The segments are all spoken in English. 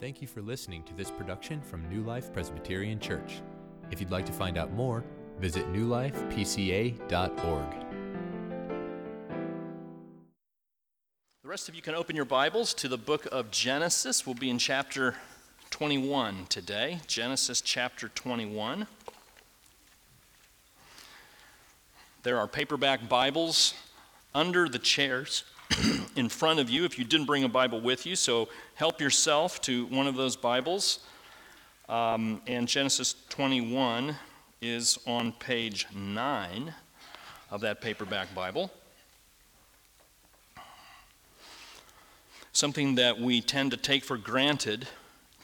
Thank you for listening to this production from New Life Presbyterian Church. If you'd like to find out more, visit newlifepca.org. The rest of you can open your Bibles to the book of Genesis. We'll be in chapter 21 today. Genesis chapter 21. There are paperback Bibles under the chairs in front of you if you didn't bring a Bible with you. So help yourself to one of those Bibles. Um, and Genesis 21 is on page 9 of that paperback Bible. Something that we tend to take for granted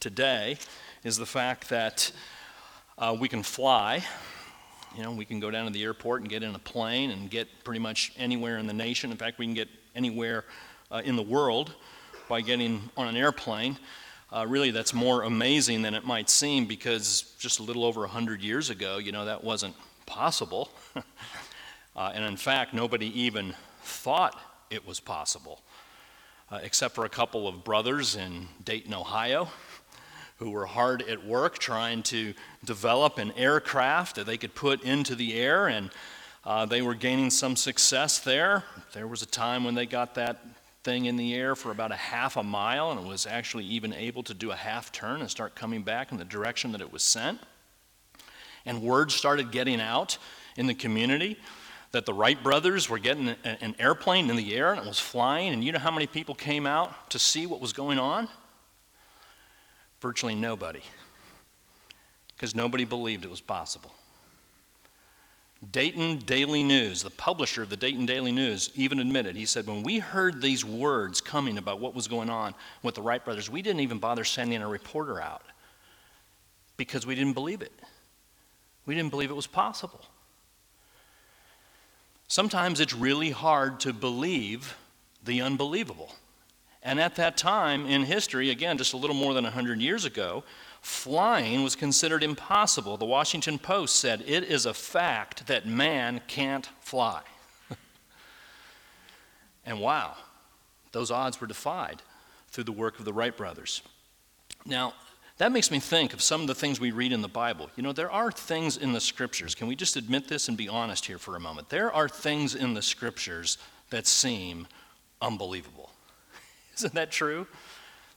today is the fact that uh, we can fly. You know, we can go down to the airport and get in a plane and get pretty much anywhere in the nation. In fact, we can get anywhere uh, in the world by getting on an airplane. Uh, really, that's more amazing than it might seem because just a little over 100 years ago, you know, that wasn't possible. uh, and in fact, nobody even thought it was possible, uh, except for a couple of brothers in Dayton, Ohio, who were hard at work trying to develop an aircraft that they could put into the air and uh, they were gaining some success there. There was a time when they got that thing in the air for about a half a mile and it was actually even able to do a half turn and start coming back in the direction that it was sent. And word started getting out in the community that the Wright brothers were getting an airplane in the air and it was flying. And you know how many people came out to see what was going on? Virtually nobody. Because nobody believed it was possible. Dayton Daily News, the publisher of the Dayton Daily News, even admitted, he said, when we heard these words coming about what was going on with the Wright brothers, we didn't even bother sending a reporter out because we didn't believe it. We didn't believe it was possible. Sometimes it's really hard to believe the unbelievable. And at that time in history, again, just a little more than 100 years ago, flying was considered impossible. The Washington Post said, It is a fact that man can't fly. and wow, those odds were defied through the work of the Wright brothers. Now, that makes me think of some of the things we read in the Bible. You know, there are things in the scriptures. Can we just admit this and be honest here for a moment? There are things in the scriptures that seem unbelievable. Isn't that true?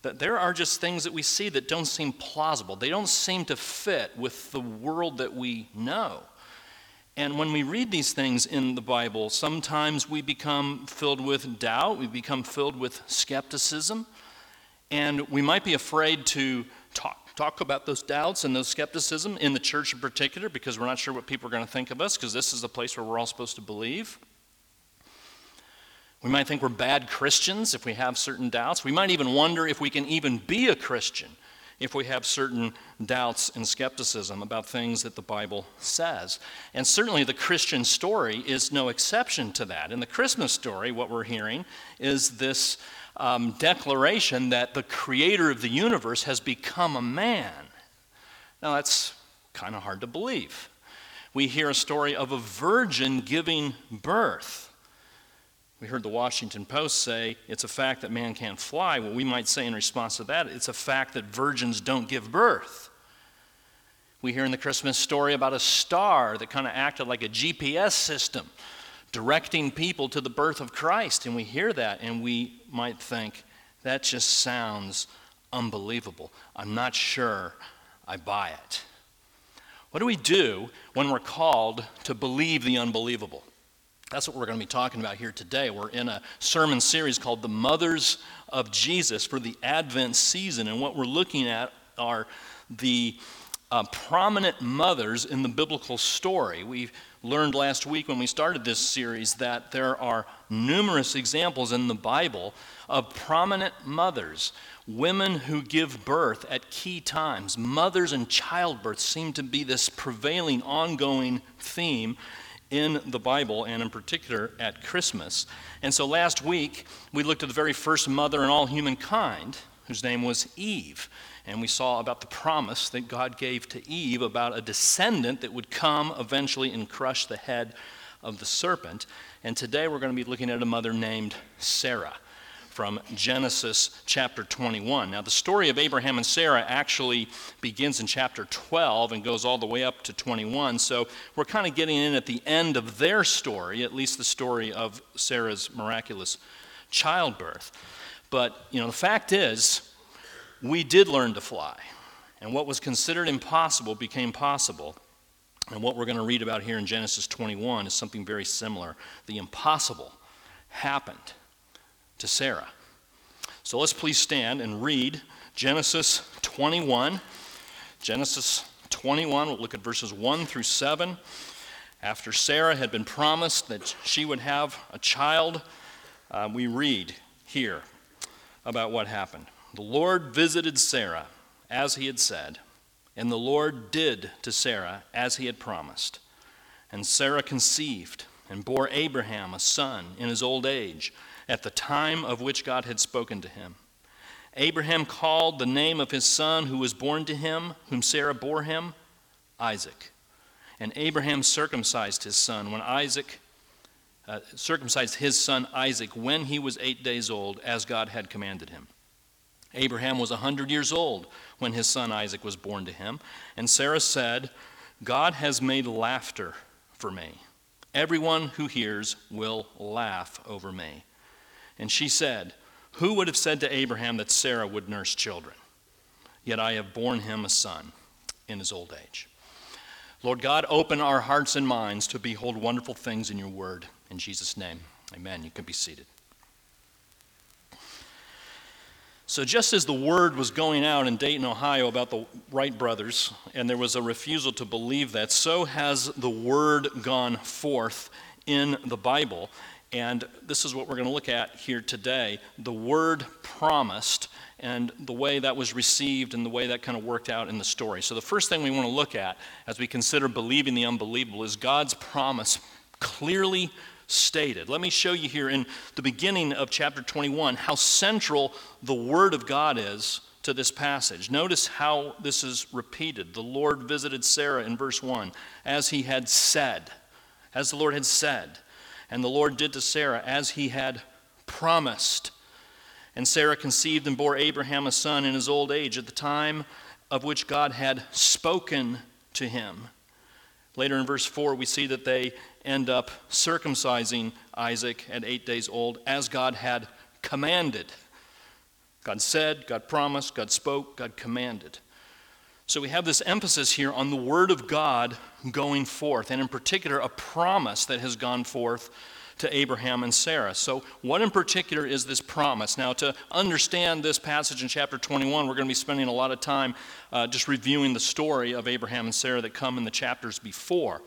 That there are just things that we see that don't seem plausible. They don't seem to fit with the world that we know. And when we read these things in the Bible, sometimes we become filled with doubt, we become filled with skepticism, and we might be afraid to talk, talk about those doubts and those skepticism in the church in particular because we're not sure what people are going to think of us because this is the place where we're all supposed to believe. We might think we're bad Christians if we have certain doubts. We might even wonder if we can even be a Christian if we have certain doubts and skepticism about things that the Bible says. And certainly the Christian story is no exception to that. In the Christmas story, what we're hearing is this um, declaration that the creator of the universe has become a man. Now, that's kind of hard to believe. We hear a story of a virgin giving birth. We heard the Washington Post say it's a fact that man can't fly. Well, we might say in response to that, it's a fact that virgins don't give birth. We hear in the Christmas story about a star that kind of acted like a GPS system, directing people to the birth of Christ. And we hear that and we might think, that just sounds unbelievable. I'm not sure I buy it. What do we do when we're called to believe the unbelievable? That's what we're going to be talking about here today. We're in a sermon series called The Mothers of Jesus for the Advent season. And what we're looking at are the uh, prominent mothers in the biblical story. We learned last week when we started this series that there are numerous examples in the Bible of prominent mothers, women who give birth at key times. Mothers and childbirth seem to be this prevailing, ongoing theme in the Bible and in particular at Christmas. And so last week we looked at the very first mother in all humankind, whose name was Eve. And we saw about the promise that God gave to Eve about a descendant that would come eventually and crush the head of the serpent. And today we're going to be looking at a mother named Sarah. From Genesis chapter 21. Now, the story of Abraham and Sarah actually begins in chapter 12 and goes all the way up to 21. So we're kind of getting in at the end of their story, at least the story of Sarah's miraculous childbirth. But, you know, the fact is, we did learn to fly. And what was considered impossible became possible. And what we're going to read about here in Genesis 21 is something very similar. The impossible happened to Sarah. So let's please stand and read Genesis 21. Genesis 21, we'll look at verses 1 through 7. After Sarah had been promised that she would have a child, uh, we read here about what happened. The Lord visited Sarah as he had said, and the Lord did to Sarah as he had promised. And Sarah conceived and bore Abraham a son in his old age at the time of which God had spoken to him. Abraham called the name of his son who was born to him, whom Sarah bore him, Isaac. And Abraham circumcised his son when Isaac uh, circumcised his son Isaac when he was eight days old, as God had commanded him. Abraham was a hundred years old when his son Isaac was born to him, and Sarah said, God has made laughter for me. Everyone who hears will laugh over me. And she said, Who would have said to Abraham that Sarah would nurse children? Yet I have borne him a son in his old age. Lord God, open our hearts and minds to behold wonderful things in your word. In Jesus' name, amen. You can be seated. So, just as the word was going out in Dayton, Ohio about the Wright brothers, and there was a refusal to believe that, so has the word gone forth in the Bible. And this is what we're going to look at here today the word promised and the way that was received and the way that kind of worked out in the story. So, the first thing we want to look at as we consider believing the unbelievable is God's promise clearly stated. Let me show you here in the beginning of chapter 21 how central the Word of God is to this passage. Notice how this is repeated. The Lord visited Sarah in verse 1 as he had said, as the Lord had said. And the Lord did to Sarah as he had promised. And Sarah conceived and bore Abraham a son in his old age at the time of which God had spoken to him. Later in verse 4, we see that they end up circumcising Isaac at eight days old as God had commanded. God said, God promised, God spoke, God commanded. So we have this emphasis here on the Word of God going forth, and in particular, a promise that has gone forth to Abraham and Sarah. So, what in particular is this promise? Now, to understand this passage in chapter 21, we're going to be spending a lot of time uh, just reviewing the story of Abraham and Sarah that come in the chapters before.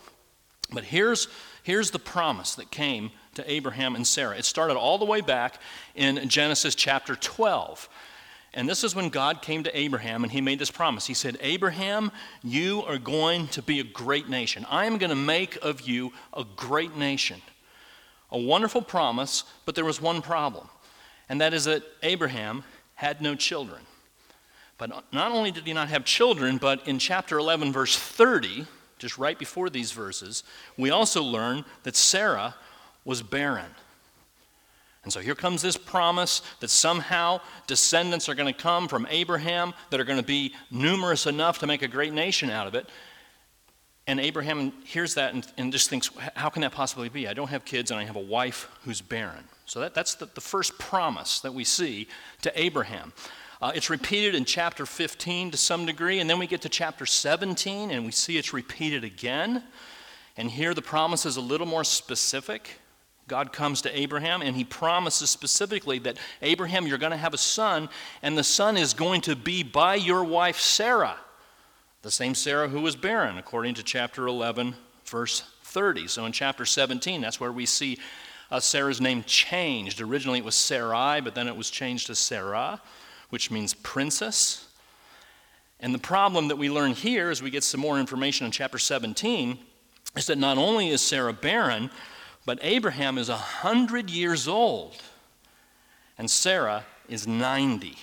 But here's, here's the promise that came to Abraham and Sarah. It started all the way back in Genesis chapter 12. And this is when God came to Abraham and he made this promise. He said, Abraham, you are going to be a great nation. I am going to make of you a great nation. A wonderful promise, but there was one problem, and that is that Abraham had no children. But not only did he not have children, but in chapter 11, verse 30, just right before these verses, we also learn that Sarah was barren. And so here comes this promise that somehow descendants are going to come from Abraham that are going to be numerous enough to make a great nation out of it. And Abraham hears that and, and just thinks, how can that possibly be? I don't have kids and I have a wife who's barren. So that, that's the, the first promise that we see to Abraham. Uh, it's repeated in chapter 15 to some degree, and then we get to chapter 17 and we see it's repeated again. And here the promise is a little more specific. God comes to Abraham and he promises specifically that Abraham, you're going to have a son, and the son is going to be by your wife Sarah, the same Sarah who was barren, according to chapter 11, verse 30. So in chapter 17, that's where we see uh, Sarah's name changed. Originally it was Sarai, but then it was changed to Sarah which means princess. And the problem that we learn here as we get some more information in chapter 17 is that not only is Sarah barren, but Abraham is 100 years old and Sarah is 90.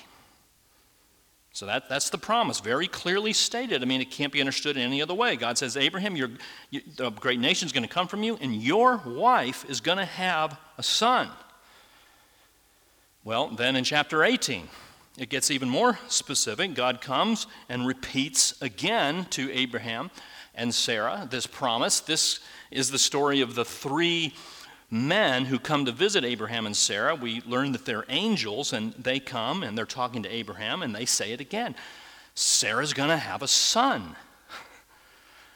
So that, that's the promise, very clearly stated. I mean, it can't be understood in any other way. God says, Abraham, you, the great nation is going to come from you, and your wife is going to have a son. Well, then in chapter 18, it gets even more specific. God comes and repeats again to Abraham and Sarah this promise. This is the story of the three men who come to visit Abraham and Sarah. We learn that they're angels, and they come and they're talking to Abraham, and they say it again Sarah's going to have a son.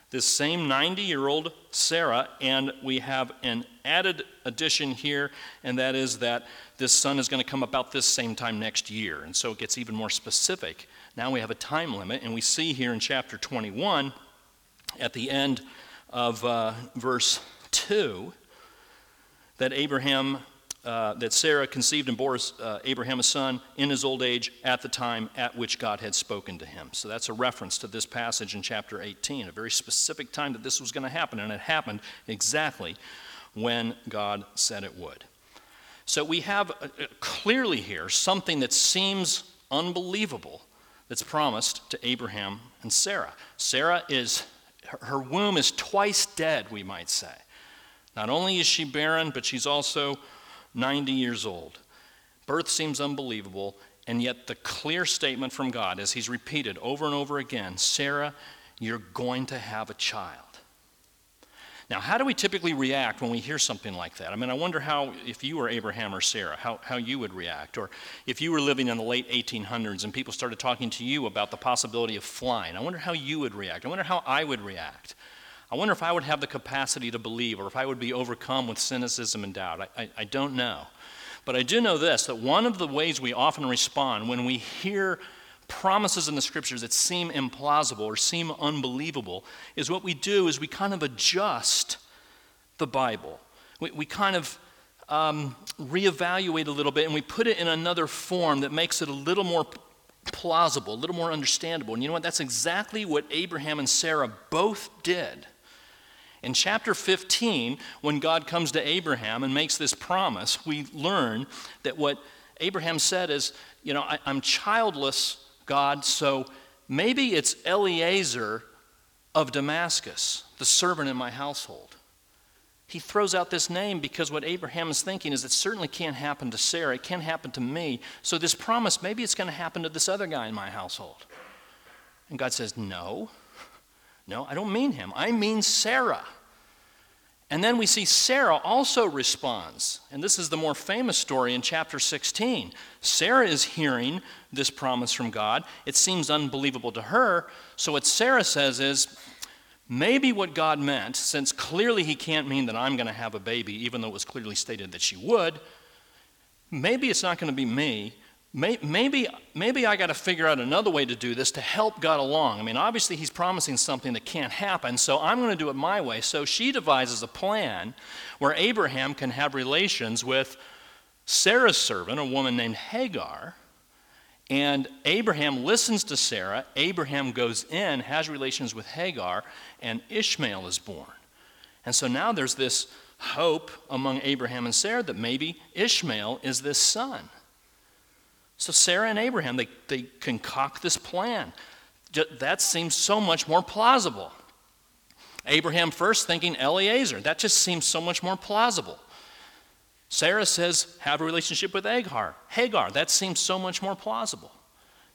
This same 90 year old Sarah, and we have an added addition here, and that is that this son is going to come about this same time next year. And so it gets even more specific. Now we have a time limit, and we see here in chapter 21, at the end of uh, verse 2, that Abraham, uh, that Sarah conceived and bore uh, Abraham a son in his old age at the time at which God had spoken to him. So that's a reference to this passage in chapter 18, a very specific time that this was going to happen, and it happened exactly when God said it would. So we have uh, uh, clearly here something that seems unbelievable that's promised to Abraham and Sarah. Sarah is, her womb is twice dead, we might say. Not only is she barren, but she's also 90 years old. Birth seems unbelievable, and yet the clear statement from God, as He's repeated over and over again Sarah, you're going to have a child. Now, how do we typically react when we hear something like that? I mean, I wonder how, if you were Abraham or Sarah, how, how you would react. Or if you were living in the late 1800s and people started talking to you about the possibility of flying, I wonder how you would react. I wonder how I would react. I wonder if I would have the capacity to believe or if I would be overcome with cynicism and doubt. I, I, I, don't know. But I do know this that one of the ways we often respond when we hear promises in the scriptures that seem implausible or seem unbelievable is what we do is we kind of adjust the Bible. We, we kind of um, reevaluate a little bit and we put it in another form that makes it a little more plausible, a little more understandable. And you know what? That's exactly what Abraham and Sarah both did. In chapter 15, when God comes to Abraham and makes this promise, we learn that what Abraham said is, You know, I, am childless, God, so maybe it's Eliezer of Damascus, the servant in my household. He throws out this name because what Abraham is thinking is it certainly can't happen to Sarah, it can't happen to me. So, this promise, maybe it's going to happen to this other guy in my household. And God says, No, no, I don't mean him. I mean Sarah. And then we see Sarah also responds. And this is the more famous story in chapter 16. Sarah is hearing this promise from God. It seems unbelievable to her. So, what Sarah says is, maybe what God meant, since clearly He can't mean that I'm going to have a baby, even though it was clearly stated that she would, maybe it's not going to be me. Maybe, maybe I got to figure out another way to do this to help God along. I mean, obviously, He's promising something that can't happen, so I'm going to do it my way. So she devises a plan where Abraham can have relations with Sarah's servant, a woman named Hagar. And Abraham listens to Sarah. Abraham goes in, has relations with Hagar, and Ishmael is born. And so now there's this hope among Abraham and Sarah that maybe Ishmael is this son. So Sarah and Abraham, they, they concoct this plan. That seems so much more plausible. Abraham first thinking Eliezer. That just seems so much more plausible. Sarah says, have a relationship with Hagar. Hagar, that seems so much more plausible.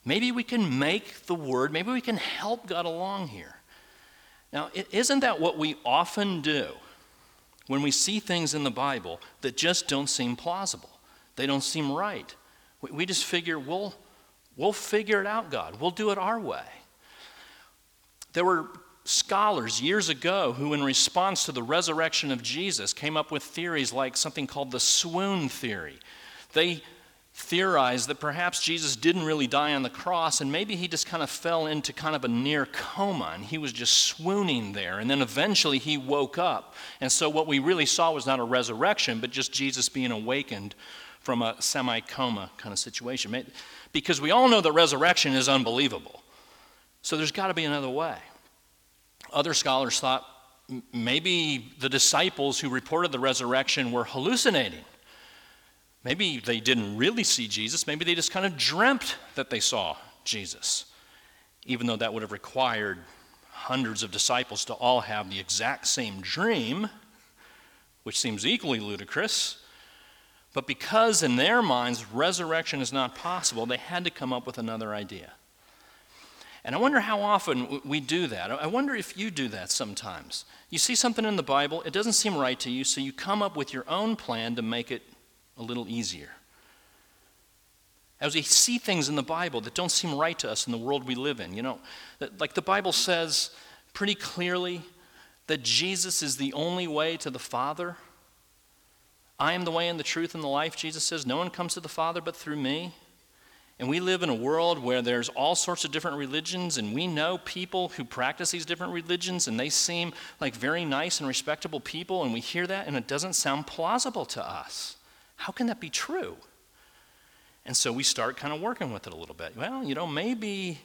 Maybe we can make the word, maybe we can help God along here. Now, isn't that what we often do when we see things in the Bible that just don't seem plausible? They don't seem right. We just figure we'll, we'll figure it out, God. We'll do it our way. There were scholars years ago who, in response to the resurrection of Jesus, came up with theories like something called the swoon theory. They theorized that perhaps Jesus didn't really die on the cross and maybe he just kind of fell into kind of a near coma and he was just swooning there. And then eventually he woke up. And so what we really saw was not a resurrection, but just Jesus being awakened from a semi coma kind of situation. Because we all know that resurrection is unbelievable. So there's got to be another way. Other scholars thought maybe the disciples who reported the resurrection were hallucinating. Maybe they didn't really see Jesus. Maybe they just kind of dreamt that they saw Jesus, even though that would have required hundreds of disciples to all have the exact same dream, which seems equally ludicrous. But because in their minds resurrection is not possible, they had to come up with another idea. And I wonder how often we do that. I wonder if you do that sometimes. You see something in the Bible, it doesn't seem right to you, so you come up with your own plan to make it a little easier. As we see things in the Bible that don't seem right to us in the world we live in, you know, like the Bible says pretty clearly that Jesus is the only way to the Father. I am the way and the truth and the life, Jesus says. No one comes to the Father but through me. And we live in a world where there's all sorts of different religions, and we know people who practice these different religions, and they seem like very nice and respectable people, and we hear that, and it doesn't sound plausible to us. How can that be true? And so we start kind of working with it a little bit. Well, you know, maybe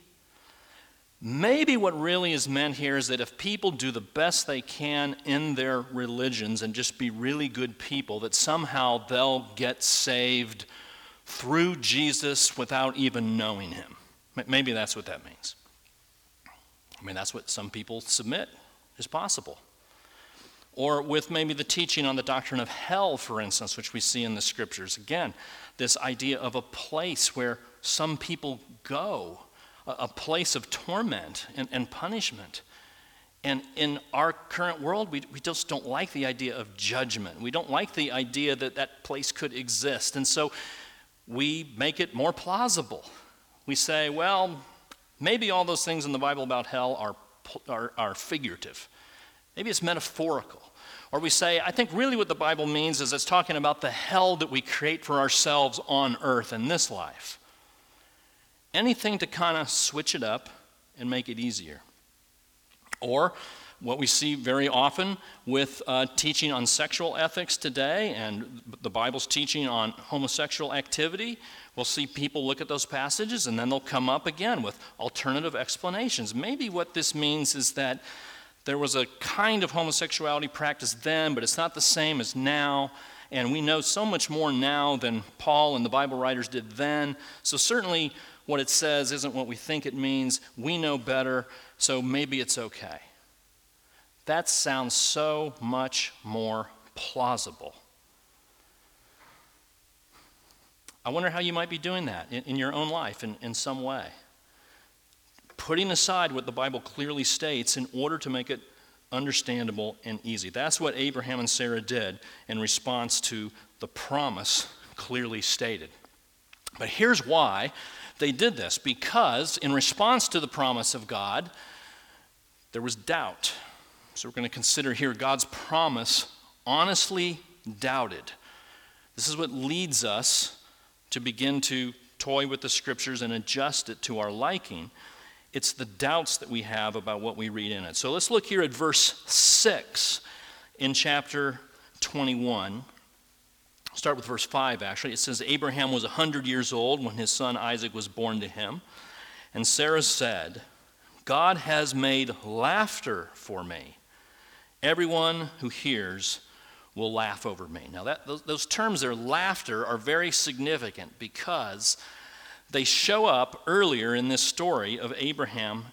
Maybe what really is meant here is that if people do the best they can in their religions and just be really good people, that somehow they'll get saved through Jesus without even knowing him. Maybe that's what that means. I mean, that's what some people submit is possible. Or with maybe the teaching on the doctrine of hell, for instance, which we see in the scriptures. Again, this idea of a place where some people go a place of torment and, and punishment. And in our current world, we, we just don't like the idea of judgment. We don't like the idea that that place could exist. And so we make it more plausible. We say, well, maybe all those things in the Bible about hell are, are, are figurative. Maybe it's metaphorical. Or we say, I think really what the Bible means is it's talking about the hell that we create for ourselves on earth in this life anything to kind of switch it up and make it easier. Or what we see very often with uh, teaching on sexual ethics today and the Bible's teaching on homosexual activity, we'll see people look at those passages and then they'll come up again with alternative explanations. Maybe what this means is that there was a kind of homosexuality practice then, but it's not the same as now. And we know so much more now than Paul and the Bible writers did then. So, certainly, what it says isn't what we think it means. We know better, so maybe it's okay. That sounds so much more plausible. I wonder how you might be doing that in, in your own life in, in some way. Putting aside what the Bible clearly states in order to make it understandable and easy. That's what Abraham and Sarah did in response to the promise clearly stated. But here's why they did this because, in response to the promise of God, there was doubt. So we're going to consider here God's promise honestly doubted. This is what leads us to begin to toy with the scriptures and adjust it to our liking. It's the doubts that we have about what we read in it. So let's look here at verse 6 in chapter 21. Start with verse 5, actually. It says, Abraham was 100 years old when his son Isaac was born to him. And Sarah said, God has made laughter for me. Everyone who hears will laugh over me. Now, that, those, those terms there, laughter, are very significant because they show up earlier in this story of Abraham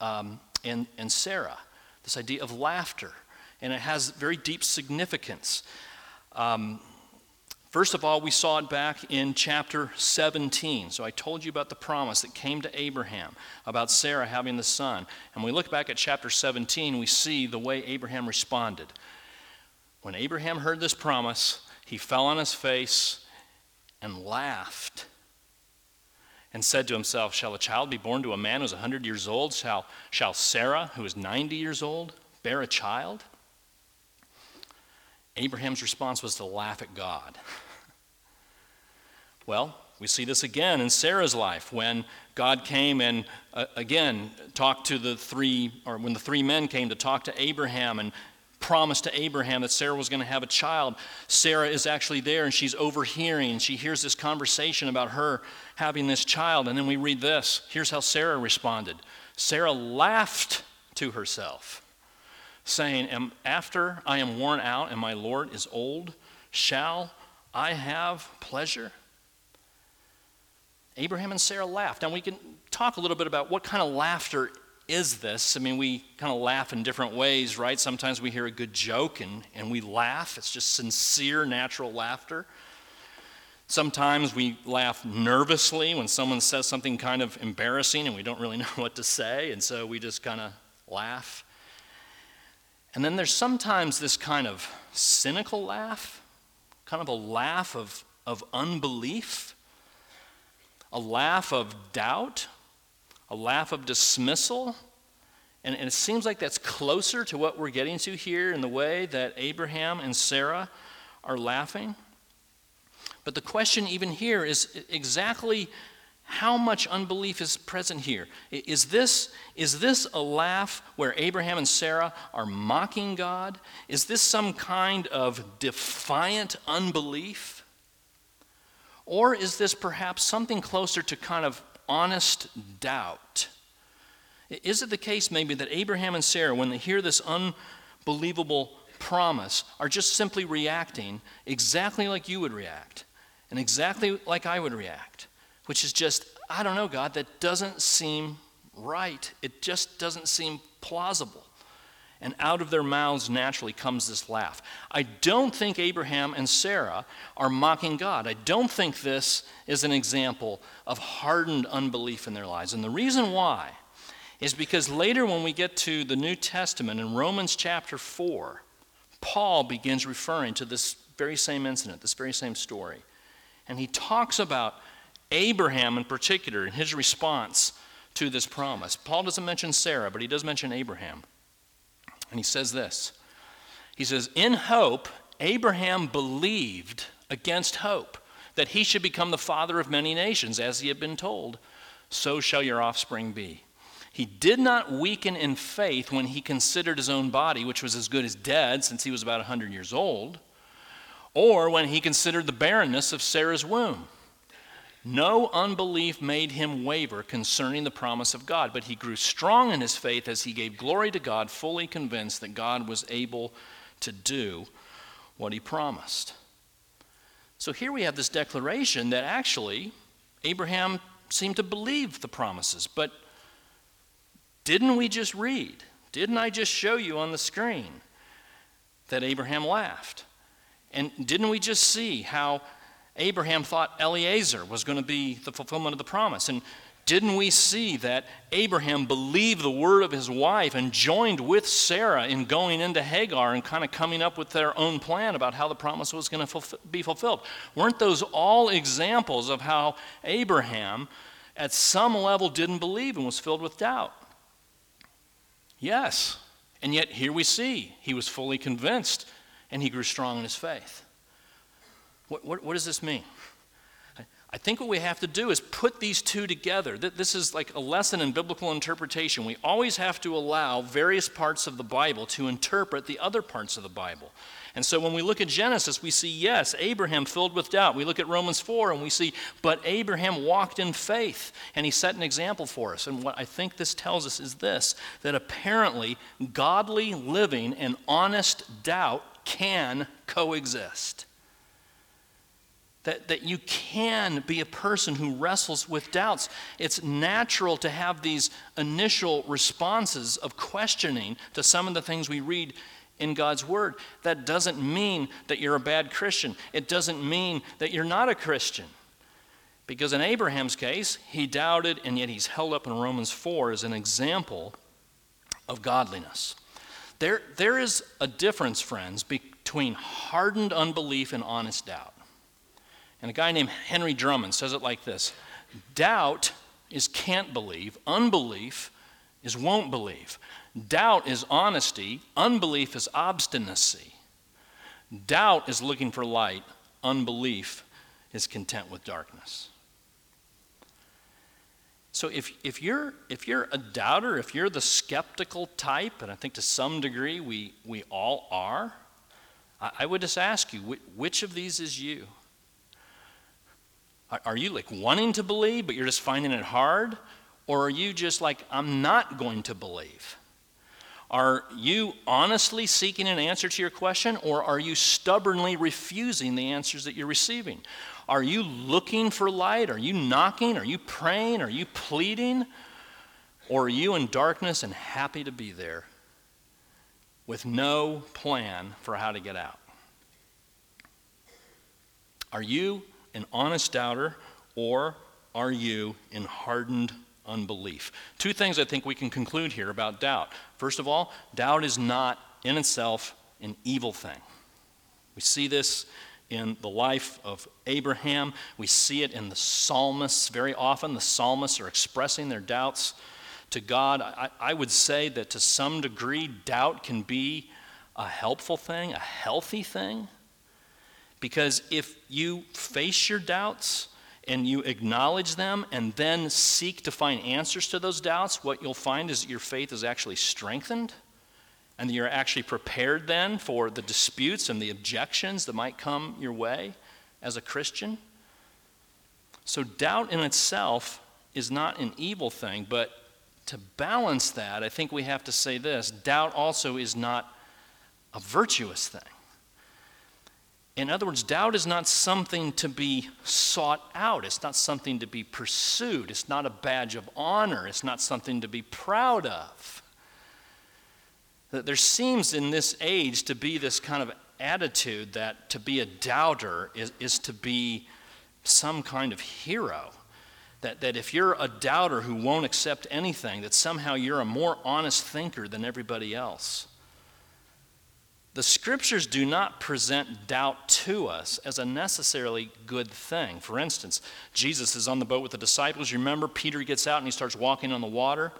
um, and, and Sarah. This idea of laughter. And it has very deep significance. Um, First of all, we saw it back in chapter 17. So I told you about the promise that came to Abraham about Sarah having the son. And we look back at chapter 17, we see the way Abraham responded. When Abraham heard this promise, he fell on his face and laughed and said to himself, Shall a child be born to a man who's 100 years old? Shall, shall Sarah, who is 90 years old, bear a child? Abraham's response was to laugh at God. well, we see this again in Sarah's life when God came and uh, again talked to the three, or when the three men came to talk to Abraham and promised to Abraham that Sarah was going to have a child. Sarah is actually there and she's overhearing. She hears this conversation about her having this child. And then we read this. Here's how Sarah responded Sarah laughed to herself saying, Am, After I am worn out and my Lord is old, shall I have pleasure? Abraham and Sarah laughed. Now, we can talk a little bit about what kind of laughter is this. I mean, we kind of laugh in different ways, right? Sometimes we hear a good joke and, and we laugh. It's just sincere, natural laughter. Sometimes we laugh nervously when someone says something kind of embarrassing and we don't really know what to say, and so we just kind of laugh. And then there's sometimes this kind of cynical laugh, kind of a laugh of, of unbelief, a laugh of doubt, a laugh of dismissal. And, and, it seems like that's closer to what we're getting to here in the way that Abraham and Sarah are laughing. But the question, even here, is exactly how much unbelief is present here? Is this, is this a laugh where Abraham and Sarah are mocking God? Is this some kind of defiant unbelief? Or is this perhaps something closer to kind of honest doubt? Is it the case maybe that Abraham and Sarah, when they hear this unbelievable promise, are just simply reacting exactly like you would react and exactly like I would react? Which is just, I don't know, God, that doesn't seem right. It just doesn't seem plausible. And out of their mouths naturally comes this laugh. I don't think Abraham and Sarah are mocking God. I don't think this is an example of hardened unbelief in their lives. And the reason why is because later, when we get to the New Testament in Romans chapter 4, Paul begins referring to this very same incident, this very same story. And he talks about Abraham, in particular, in his response to this promise. Paul doesn't mention Sarah, but he does mention Abraham. And he says this He says, In hope, Abraham believed against hope that he should become the father of many nations, as he had been told, so shall your offspring be. He did not weaken in faith when he considered his own body, which was as good as dead since he was about 100 years old, or when he considered the barrenness of Sarah's womb. No unbelief made him waver concerning the promise of God, but he grew strong in his faith as he gave glory to God, fully convinced that God was able to do what he promised. So here we have this declaration that actually Abraham seemed to believe the promises, but didn't we just read? Didn't I just show you on the screen that Abraham laughed? And didn't we just see how Abraham thought Eliezer was going to be the fulfillment of the promise. And didn't we see that Abraham believed the word of his wife and joined with Sarah in going into Hagar and kind of coming up with their own plan about how the promise was going to be fulfilled? Weren't those all examples of how Abraham, at some level, didn't believe and was filled with doubt? Yes. And yet, here we see he was fully convinced and he grew strong in his faith. What, what, what does this mean? I think what we have to do is put these two together. This is like a lesson in biblical interpretation. We always have to allow various parts of the Bible to interpret the other parts of the Bible. And so when we look at Genesis, we see, yes, Abraham filled with doubt. We look at Romans 4 and we see, but Abraham walked in faith and he set an example for us. And what I think this tells us is this that apparently godly living and honest doubt can coexist. That, that you can be a person who wrestles with doubts. It's natural to have these initial responses of questioning to some of the things we read in God's Word. That doesn't mean that you're a bad Christian, it doesn't mean that you're not a Christian. Because in Abraham's case, he doubted, and yet he's held up in Romans 4 as an example of godliness. There, there is a difference, friends, between hardened unbelief and honest doubt. And a guy named Henry Drummond says it like this Doubt is can't believe, unbelief is won't believe. Doubt is honesty, unbelief is obstinacy. Doubt is looking for light, unbelief is content with darkness. So if, if, you're, if you're a doubter, if you're the skeptical type, and I think to some degree we, we all are, I, I would just ask you, which of these is you? Are you like wanting to believe, but you're just finding it hard? Or are you just like, I'm not going to believe? Are you honestly seeking an answer to your question, or are you stubbornly refusing the answers that you're receiving? Are you looking for light? Are you knocking? Are you praying? Are you pleading? Or are you in darkness and happy to be there with no plan for how to get out? Are you an honest doubter or are you in hardened unbelief? Two things I think we can conclude here about doubt. First of all, doubt is not in itself an evil thing. We see this in the life of Abraham. We see it in the psalmists very often. The psalmists are expressing their doubts to God. I, I, would say that to some degree, doubt can be a helpful thing, a healthy thing. Because if you face your doubts and you acknowledge them and then seek to find answers to those doubts, what you'll find is that your faith is actually strengthened and that you're actually prepared then for the disputes and the objections that might come your way as a Christian. So, doubt in itself is not an evil thing, but to balance that, I think we have to say this doubt also is not a virtuous thing. In other words, doubt is not something to be sought out. It's not something to be pursued. It's not a badge of honor. It's not something to be proud of. There seems in this age to be this kind of attitude that to be a doubter is, is to be some kind of hero. That, that if you're a doubter who won't accept anything, that somehow you're a more honest thinker than everybody else. The scriptures do not present doubt to us as a necessarily good thing. For instance, Jesus is on the boat with the disciples. You remember, Peter gets out and he starts walking on the water,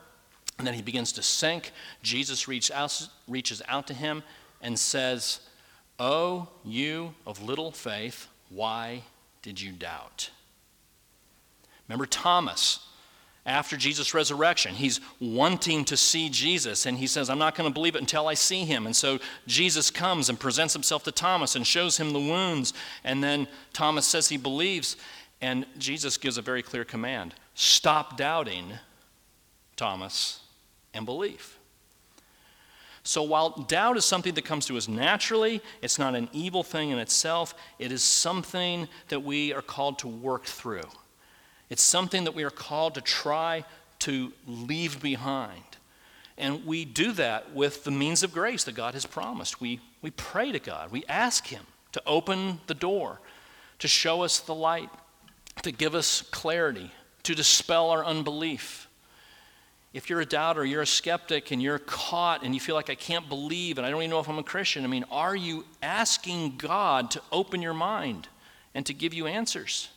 and then he begins to sink. Jesus reach out, reaches out to him and says, Oh, you of little faith, why did you doubt? Remember Thomas after Jesus' resurrection. He's wanting to see Jesus, and he says, I'm not going to believe it until I see him. And so Jesus comes and presents himself to Thomas and shows him the wounds. And then Thomas says he believes, and Jesus gives a very clear command stop doubting, Thomas, and believe. So while doubt is something that comes to us naturally, it's not an evil thing in itself, it is something that we are called to work through. It's something that we are called to try to leave behind. And we do that with the means of grace that God has promised. We, we pray to God, we ask Him to open the door, to show us the light, to give us clarity, to dispel our unbelief. If you're a doubter, you're a skeptic, and you're caught and you feel like, I can't believe and I don't even know if I'm a Christian, I mean, are you asking God to open your mind and to give you answers?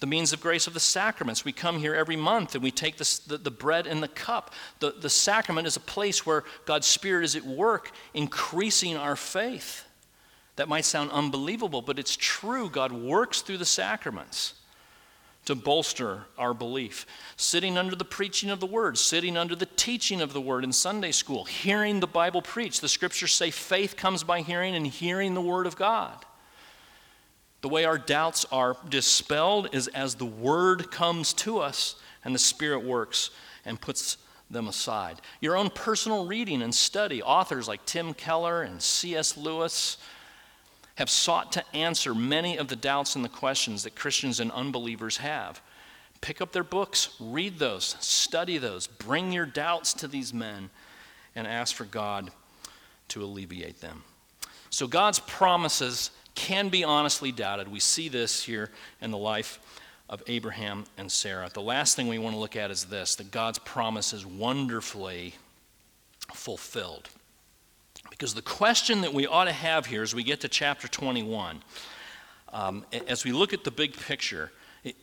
The means of grace of the sacraments. We come here every month and we take the, the bread and the cup. The, the sacrament is a place where God's Spirit is at work, increasing our faith. That might sound unbelievable, but it's true. God works through the sacraments to bolster our belief. Sitting under the preaching of the word, sitting under the teaching of the word in Sunday school, hearing the Bible preached. The scriptures say faith comes by hearing and hearing the word of God. The way our doubts are dispelled is as the Word comes to us and the Spirit works and puts them aside. Your own personal reading and study, authors like Tim Keller and C.S. Lewis have sought to answer many of the doubts and the questions that Christians and unbelievers have. Pick up their books, read those, study those, bring your doubts to these men, and ask for God to alleviate them. So, God's promises can be honestly doubted. We see this here in the life of Abraham and Sarah. The last thing we want to look at is this that God's promise is wonderfully fulfilled. Because the question that we ought to have here as we get to chapter 21, um, as we look at the big picture,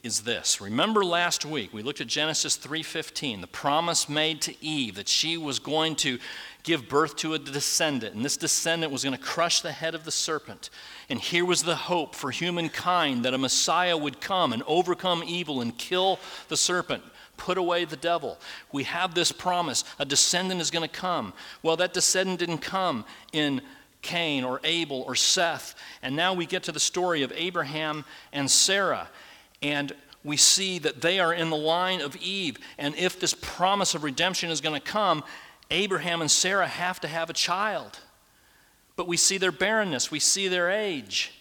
is this. Remember last week we looked at Genesis 3:15, the promise made to Eve that she was going to give birth to a descendant, and this descendant was going to crush the head of the serpent. And here was the hope for humankind that a Messiah would come and overcome evil and kill the serpent, put away the devil. We have this promise a descendant is going to come. Well, that descendant didn't come in Cain or Abel or Seth. And now we get to the story of Abraham and Sarah. And we see that they are in the line of Eve. And if this promise of redemption is going to come, Abraham and Sarah have to have a child. But we see their barrenness, we see their age.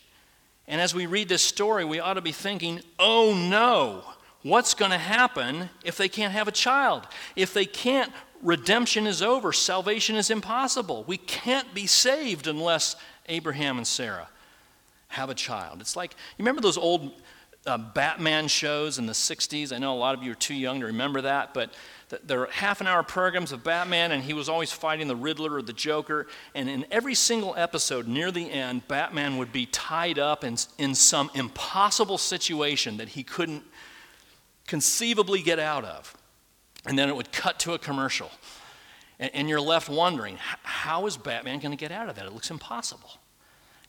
And as we read this story, we ought to be thinking, oh no, what's going to happen if they can't have a child? If they can't, redemption is over, salvation is impossible. We can't be saved unless Abraham and Sarah have a child. It's like, you remember those old uh, Batman shows in the 60s? I know a lot of you are too young to remember that, but there are half an hour programs of Batman, and he was always fighting the Riddler or the Joker. And in every single episode, near the end, Batman would be tied up in, in some impossible situation that he couldn't conceivably get out of. And then it would cut to a commercial. And, and you're left wondering, how is Batman going to get out of that? It looks impossible.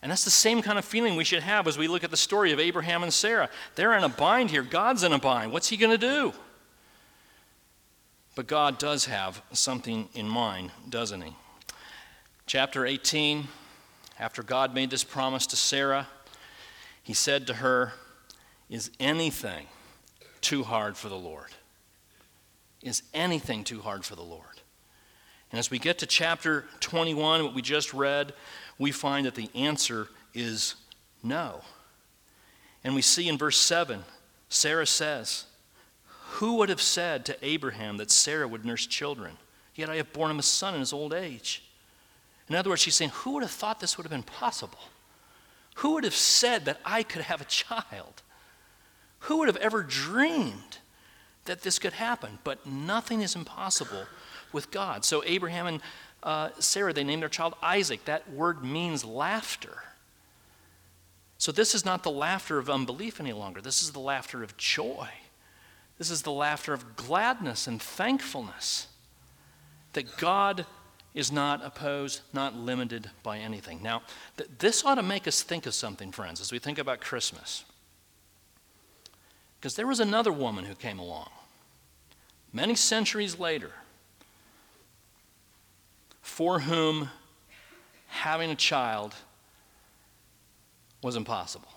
And that's the same kind of feeling we should have as we look at the story of Abraham and Sarah. They're in a bind here. God's in a bind. What's he going to do? But God does have something in mind, doesn't he? Chapter 18, after God made this promise to Sarah, he said to her, Is anything too hard for the Lord? Is anything too hard for the Lord? And as we get to chapter 21, what we just read, we find that the answer is no. And we see in verse 7, Sarah says, who would have said to Abraham that Sarah would nurse children? Yet I have borne him a son in his old age. In other words, she's saying, Who would have thought this would have been possible? Who would have said that I could have a child? Who would have ever dreamed that this could happen? But nothing is impossible with God. So Abraham and uh, Sarah, they named their child Isaac. That word means laughter. So this is not the laughter of unbelief any longer. This is the laughter of joy. This is the laughter of gladness and thankfulness that God is not opposed, not limited by anything. Now, th- this ought to make us think of something, friends, as we think about Christmas. Because there was another woman who came along many centuries later for whom having a child was impossible.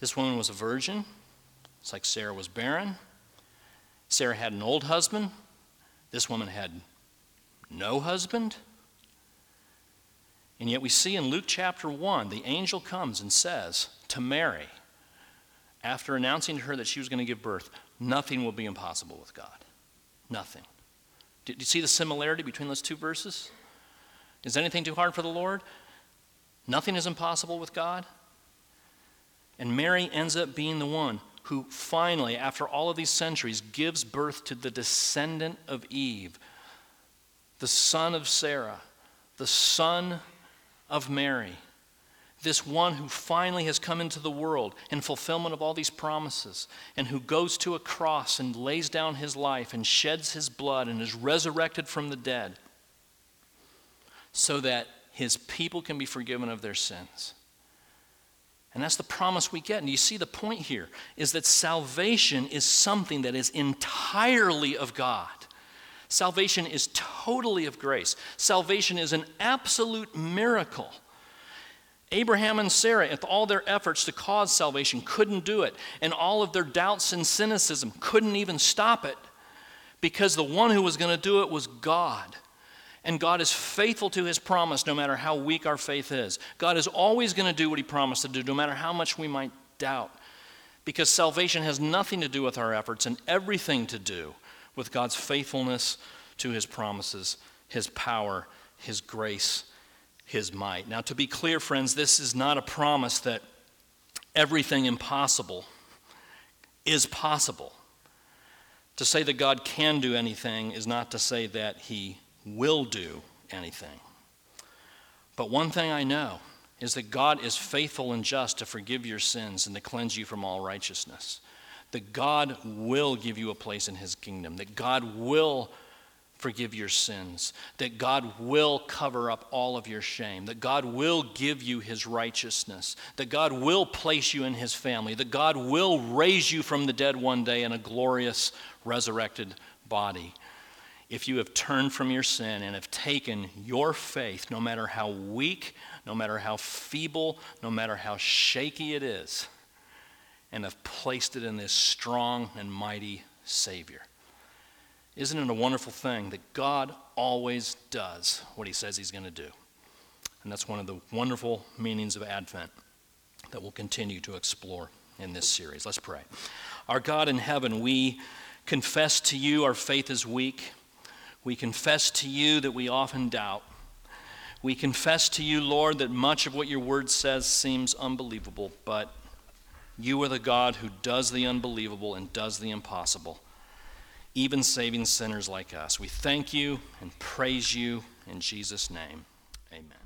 This woman was a virgin. It's like Sarah was barren. Sarah had an old husband. This woman had no husband. And yet we see in Luke chapter 1, the angel comes and says to Mary, after announcing to her that she was going to give birth, nothing will be impossible with God. Nothing. Do you see the similarity between those two verses? Is anything too hard for the Lord? Nothing is impossible with God. And Mary ends up being the one who finally, after all of these centuries, gives birth to the descendant of Eve, the son of Sarah, the son of Mary. This one who finally has come into the world in fulfillment of all these promises, and who goes to a cross and lays down his life and sheds his blood and is resurrected from the dead, so that his people can be forgiven of their sins. And that's the promise we get. And you see the point here is that salvation is something that is entirely of God. Salvation is totally of grace. Salvation is an absolute miracle. Abraham and Sarah, with all their efforts to cause salvation, couldn't do it. And all of their doubts and cynicism couldn't even stop it because the one who was going to do it was God. And God is faithful to his promise no matter how weak our faith is. God is always going to do what he promised to do, no matter how much we might doubt. Because salvation has nothing to do with our efforts and everything to do with God's faithfulness to his promises, his power, his grace, his might. Now, to be clear, friends, this is not a promise that everything impossible is possible. To say that God can do anything is not to say that he will do anything. But one thing I know is that God is faithful and just to forgive your sins and to cleanse you from all righteousness. That God will give you a place in his kingdom. That God will forgive your sins. That God will cover up all of your shame. That God will give you his righteousness. That God will place you in his family. That God will raise you from the dead one day in a glorious resurrected body if you have turned from your sin and have taken your faith, no matter how weak, no matter how feeble, no matter how shaky it is, and have placed it in this strong and mighty Savior. Isn't it a wonderful thing that God always does what He says He's going to do? And that's one of the wonderful meanings of Advent that we'll continue to explore in this series. Let's pray. Our God in heaven, we confess to you our faith is weak. We confess to you that we often doubt. We confess to you, Lord, that much of what your word says seems unbelievable, but you are the God who does the unbelievable and does the impossible, even saving sinners like us. We thank you and praise you in Jesus' name. Amen.